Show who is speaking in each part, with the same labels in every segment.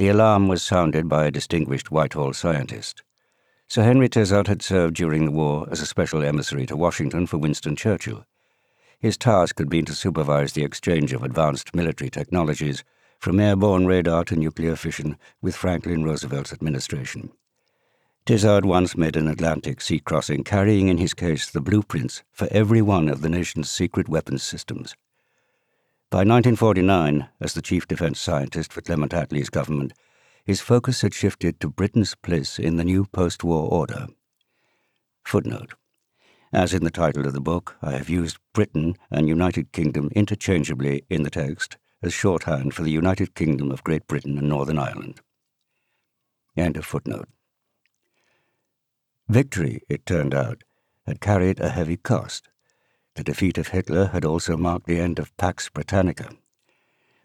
Speaker 1: The alarm was sounded by a distinguished Whitehall scientist. Sir Henry Tizard had served during the war as a special emissary to Washington for Winston Churchill. His task had been to supervise the exchange of advanced military technologies, from airborne radar to nuclear fission, with Franklin Roosevelt's administration. Tizard once made an Atlantic sea crossing carrying in his case the blueprints for every one of the nation's secret weapons systems. By 1949, as the chief defense scientist for Clement Attlee's government, his focus had shifted to Britain's place in the new post war order. Footnote As in the title of the book, I have used Britain and United Kingdom interchangeably in the text as shorthand for the United Kingdom of Great Britain and Northern Ireland. End of footnote. Victory, it turned out, had carried a heavy cost. The defeat of Hitler had also marked the end of Pax Britannica.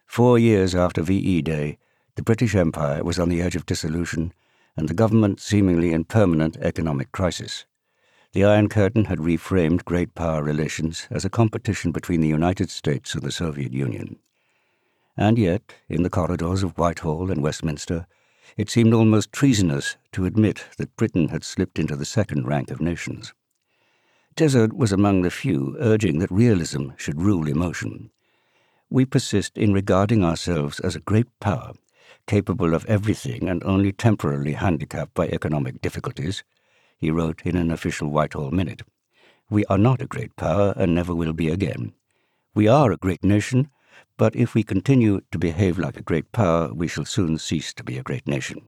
Speaker 1: Four years after VE Day, the British Empire was on the edge of dissolution, and the government seemingly in permanent economic crisis. The Iron Curtain had reframed great power relations as a competition between the United States and the Soviet Union. And yet, in the corridors of Whitehall and Westminster, it seemed almost treasonous to admit that Britain had slipped into the second rank of nations. Tizard was among the few urging that realism should rule emotion. We persist in regarding ourselves as a great power capable of everything and only temporarily handicapped by economic difficulties, he wrote in an official Whitehall minute. We are not a great power and never will be again. We are a great nation, but if we continue to behave like a great power, we shall soon cease to be a great nation.